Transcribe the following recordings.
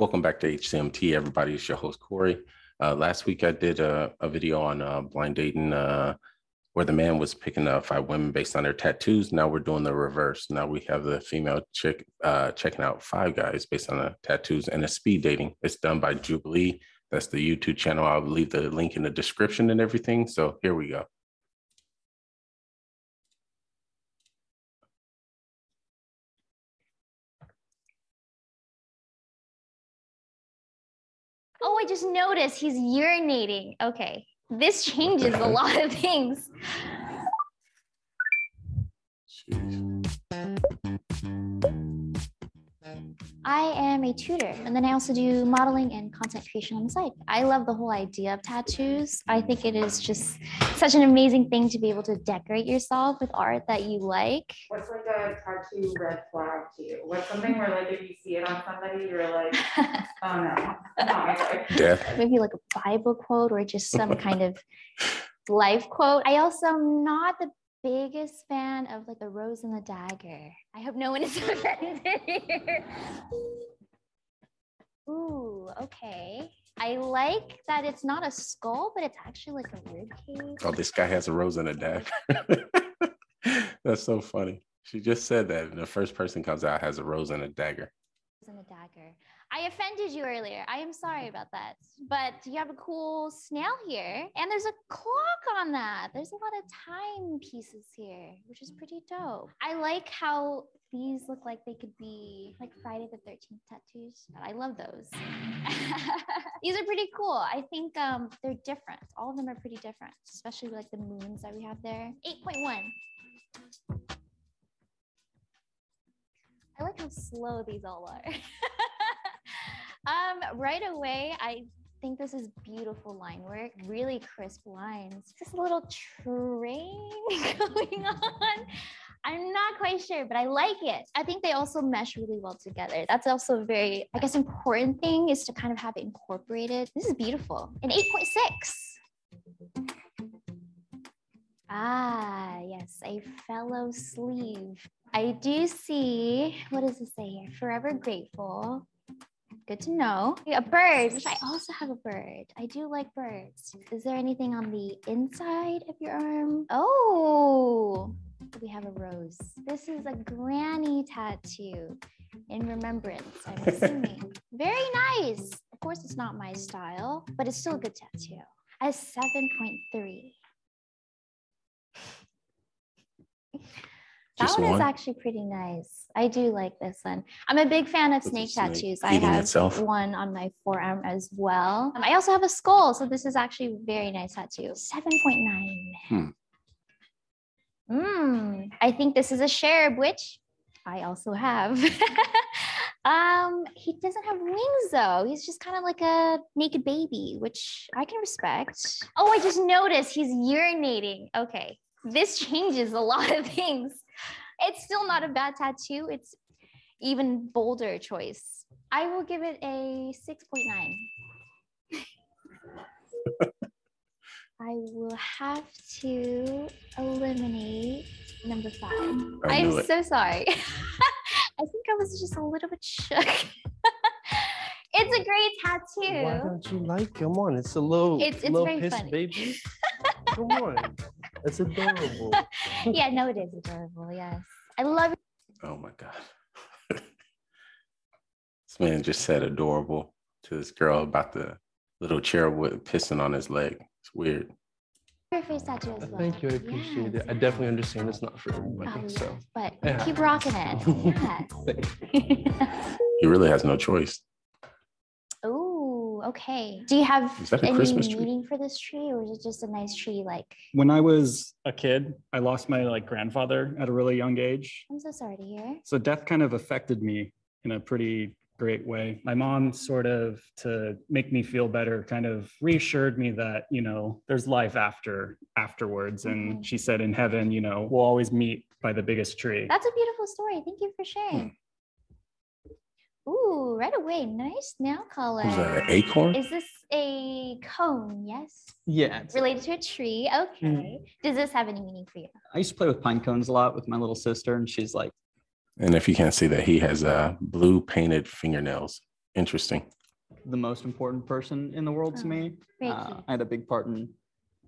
Welcome back to HCMT, everybody. It's your host, Corey. Uh, last week, I did a, a video on uh, blind dating uh, where the man was picking up five women based on their tattoos. Now we're doing the reverse. Now we have the female chick uh, checking out five guys based on the tattoos and the speed dating. It's done by Jubilee. That's the YouTube channel. I'll leave the link in the description and everything. So here we go. I just noticed he's urinating. Okay. This changes a lot of things. I am a tutor and then I also do modeling and content creation on the side. I love the whole idea of tattoos. I think it is just such an amazing thing to be able to decorate yourself with art that you like. What's like a tattoo red flag to you? What's something where like if you see it on somebody, you're like, oh no, not my type. Death. Maybe like a Bible quote or just some kind of life quote. I also am not the biggest fan of like the rose and the dagger. I hope no one is offended here. Ooh, okay. I like that it's not a skull, but it's actually like a rib cage. Oh, this guy has a rose and a dagger. That's so funny. She just said that, the first person comes out has a rose and a dagger. and a dagger. I offended you earlier. I am sorry about that. But you have a cool snail here, and there's a clock on that. There's a lot of time pieces here, which is pretty dope. I like how these look like they could be like Friday the 13th tattoos. I love those. these are pretty cool. I think um, they're different. All of them are pretty different, especially like the moons that we have there. 8.1. I like how slow these all are. um, right away, I think this is beautiful line work, really crisp lines. Just a little train going on. I'm not quite sure, but I like it. I think they also mesh really well together. That's also a very, I guess, important thing is to kind of have it incorporated. This is beautiful. An 8.6. Ah, yes, a fellow sleeve. I do see, what does it say here? Forever grateful. Good to know. A bird, which I also have a bird. I do like birds. Is there anything on the inside of your arm? Oh, we have a rose. This is a granny tattoo in remembrance, I'm assuming. Very nice. Of course, it's not my style, but it's still a good tattoo. A 7.3. That Just one, is actually pretty nice. I do like this one. I'm a big fan of snake snake tattoos. I have itself. one on my forearm as well. Um, I also have a skull, so this is actually a very nice tattoo. 7.9. Hmm. Mm, I think this is a cherub, which I also have. um, he doesn't have wings though. He's just kind of like a naked baby, which I can respect. Oh, I just noticed he's urinating. Okay, this changes a lot of things. It's still not a bad tattoo. It's even bolder choice. I will give it a 6.9. I will have to eliminate number five. I'm it. so sorry. I think I was just a little bit shook. it's a great tattoo. Why don't you like? Come on, it's a little, It's- it's little very piss funny. baby. Come on, it's adorable. yeah, no, it is adorable. Yes. I love it. Oh my God. this man just said adorable to this girl about the little cherub with pissing on his leg. It's weird. your face tattoo as well. Thank you, I appreciate Yes. it. I definitely understand it's not for everybody. Oh, So, yes, but Yeah. keep rocking it. Yes. He really has no choice. Okay. Do you have Is that a any Christmas tree? meaning for this tree, or is it just a nice tree? Like, when I was a kid, I lost my like grandfather at a really young age. I'm so sorry to hear. So death kind of affected me in a pretty great way. My mom sort of to make me feel better kind of reassured me that, you know, there's life after afterwards and Mhm. she said in heaven, you know, we'll always meet by the biggest tree. That's a beautiful story. Thank you for sharing. Ooh, right away. Nice nail color. Was that an acorn? Is this a cone? Yes. Yeah, it's- Related to a tree. Okay. Mm. Does this have any meaning for you? I used to play with pine cones a lot with my little sister, and she's like, And if you can't see that, he has uh, blue painted fingernails. Interesting. the most important person in the world to Oh, me. Very Uh. I had a big part in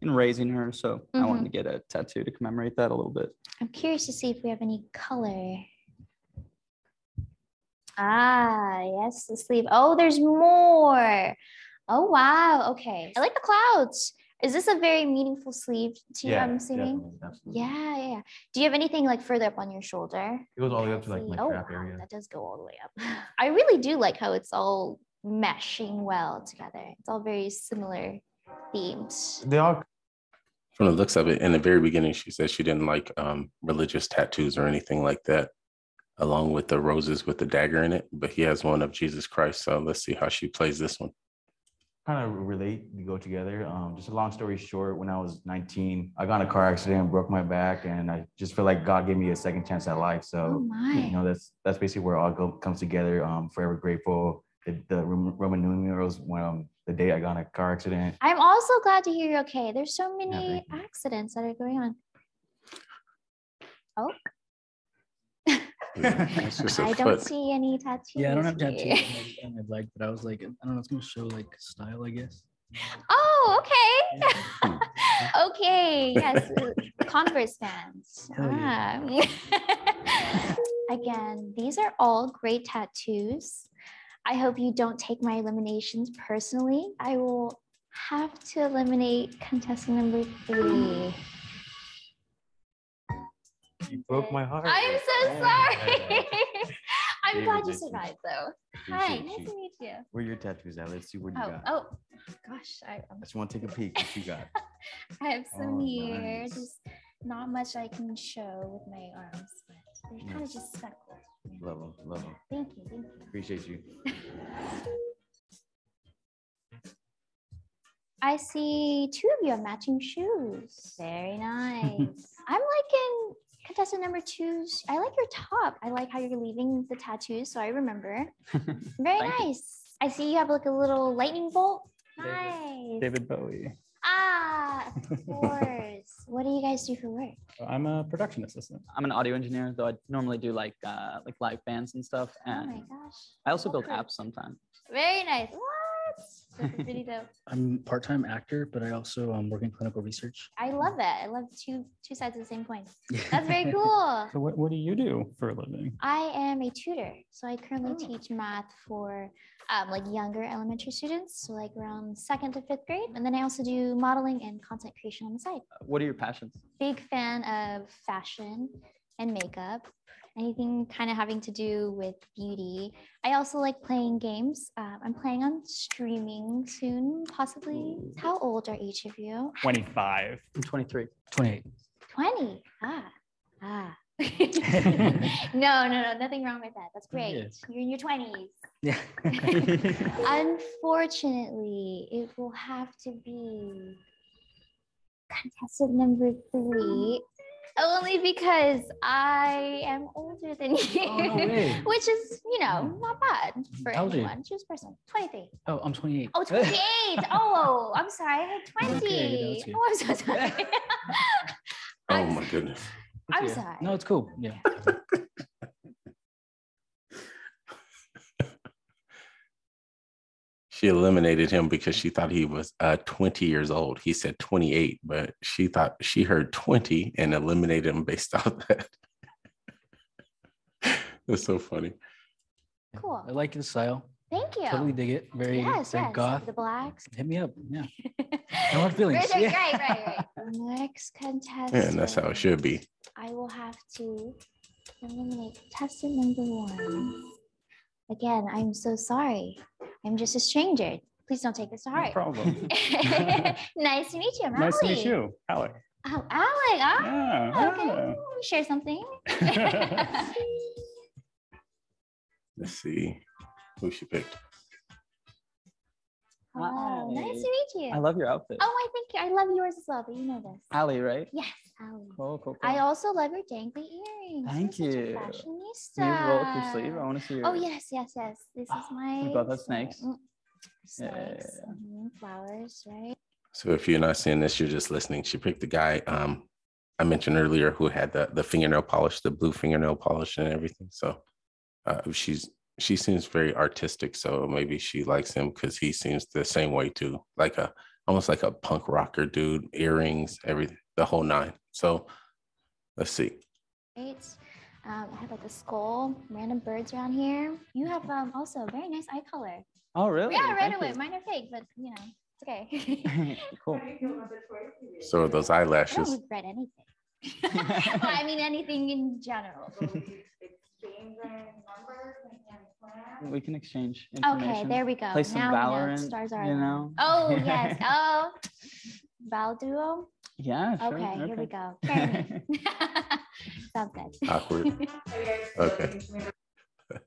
in raising her, so I Mhm. wanted to get a tattoo to commemorate that a little bit. I'm curious to see if we have any color. Ah, yes, the sleeve. Oh, there's more. Oh, wow. Okay. I like the clouds. Is this a very meaningful sleeve to you, I'm assuming? absolutely. Yeah, yeah, yeah. Do you have anything like further up on your shoulder? It goes all the way up to like my Oh, trap wow, area. That does go all the way up. I really do like how it's all meshing well together. It's all very similar themes. They all From the looks of it, in the very beginning, she said she didn't like um, religious tattoos or anything like that, along with the roses with the dagger in it. But he has one of Jesus Christ. So let's see how she plays this one. kind of relate, we go together. Um, just a long story short, when I was 19, I got in a car accident, broke my back, and I just feel like God gave me a second chance at life. Oh So, you know, that's that's basically where it all go, comes together. Um, forever grateful. The, the Roman numerals when um, the day I got in a car accident. I'm also glad to hear you're okay. There's so many thank you. accidents that are going on. Oh, Yeah, it's just a I don't see any tattoos. Yeah, I don't have tattoos. on my- on my leg, but I was like, I don't know, it's gonna show like style, I guess. Oh, okay. okay. Yes. uh, Converse fans. Hell yeah. Ah. Again, these are all great tattoos. I hope you don't take my eliminations personally. I will have to eliminate contestant number three. Broke my heart. I'm so Yeah. sorry. I'm David glad you survived though. Hi, nice you. to meet you. Where are your tattoos at? Let's see what you Oh, got. oh, gosh, I, I'm I just want to take a peek. What you got? I have some Oh, here. nice. Just not much I can show with my arms, but they're kind of just speckled. Love them. Love them. Thank you, thank you. Appreciate you. I see two of you have matching shoes. Very nice. I'm liking contestant number two's. I like your top. I like how you're leaving the tattoos, so I remember. Very Thank you. nice. I see you have like a little lightning bolt. David- Nice. David Bowie. Ah, of course. what do you guys do for work? I'm a production assistant. I'm an audio engineer, though I normally do like uh, like live bands and stuff. Oh And my gosh. I also build Okay. apps sometimes. Very nice. What? That's pretty dope. I'm part-time actor, but I also um, work in clinical research. I love it. I love two two sides of the same coin. That's very cool. So what, what do you do for a living? I am a tutor, so I currently Oh. teach math for um, like younger elementary students, so like around second to fifth grade, and then I also do modeling and content creation on the side. What are your passions? Big fan of fashion and makeup, anything kind of having to do with beauty. I also like playing games. Um, I'm planning on streaming soon, possibly. How old are each of you? 25. I'm 23. 28. 20. Ah, ah. no, no, no, nothing wrong with that. That's great. Yes. You're in your 20s. Yeah. Unfortunately, it will have to be contestant number three, only because I am older than you, Oh, no which is, you know, hmm. not bad for How old are you? anyone. Choose person. 23. Oh, I'm 28. Oh, 28. oh, I'm sorry. I had 20. Okay, oh, I'm so sorry. Oh my goodness. I'm Yeah. sorry. No, it's cool. Yeah. She eliminated him because she thought he was uh, 20 years old. He said 28, but she thought she heard 20 and eliminated him based off that. That's so funny. Cool. I like the style. Thank you. Totally dig it. Very, yes, very yes. goth. The blacks. Hit me up. Yeah. No hard feelings. Right, Yeah. right, right, right. Next contestant. Yeah, and that's how it should be. I will have to eliminate contestant number one. Again, I'm so sorry. I'm just a stranger. Please don't take this to No heart. problem. nice to meet you. I'm nice to meet you, Alec. Oh, Alec. Ah, Yeah, okay. yeah. Let me share something. Let's see who she picked. Hello. Nice to meet you. I love your outfit. Oh, I think I love yours as well, but you know this. Ali, right? Yes, Allie. Cool, cool, cool. I also love your dangly earrings. Thank You're such a fashionista. Can you roll up your sleeve? I want to see your. Oh yes, yes, yes. This is my. We both have snake. snakes? Mm. Yeah, yeah, Snakes, yeah. flowers, right? So if you're not seeing this, you're just listening. She picked the guy um, I mentioned earlier who had the, the fingernail polish, the blue fingernail polish and everything. So uh, she's she seems very artistic, so maybe she likes him because he seems the same way too, like a almost like a punk rocker dude, earrings, everything, the whole nine. So let's see. Great. Um, I have like a skull, random birds around here. You have um, also a very nice eye color. Oh, really? yeah, right Thank away. you. Mine are fake, but you know, it's okay. cool. How do you feel about the choice you made? So are those I don't regret anything. well, I mean anything in general. Will we numbers and any? We can exchange Okay, there we go. Play some now we Valorant, stars are you know? Oh yes. Oh, Val Duo. Yeah, sure. Okay, here we go. Fair. Sounds good. Awkward. Are you guys Okay. looking to me to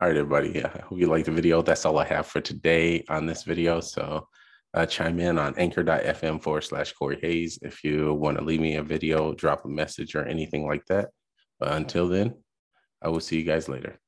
All right, everybody. Yeah, I hope you liked the video. That's all I have for today on this video. So uh, chime in on anchor.fm forward slash Corey Hayes if you want to leave me a video, drop a message or anything like that. But until then, I will see you guys later.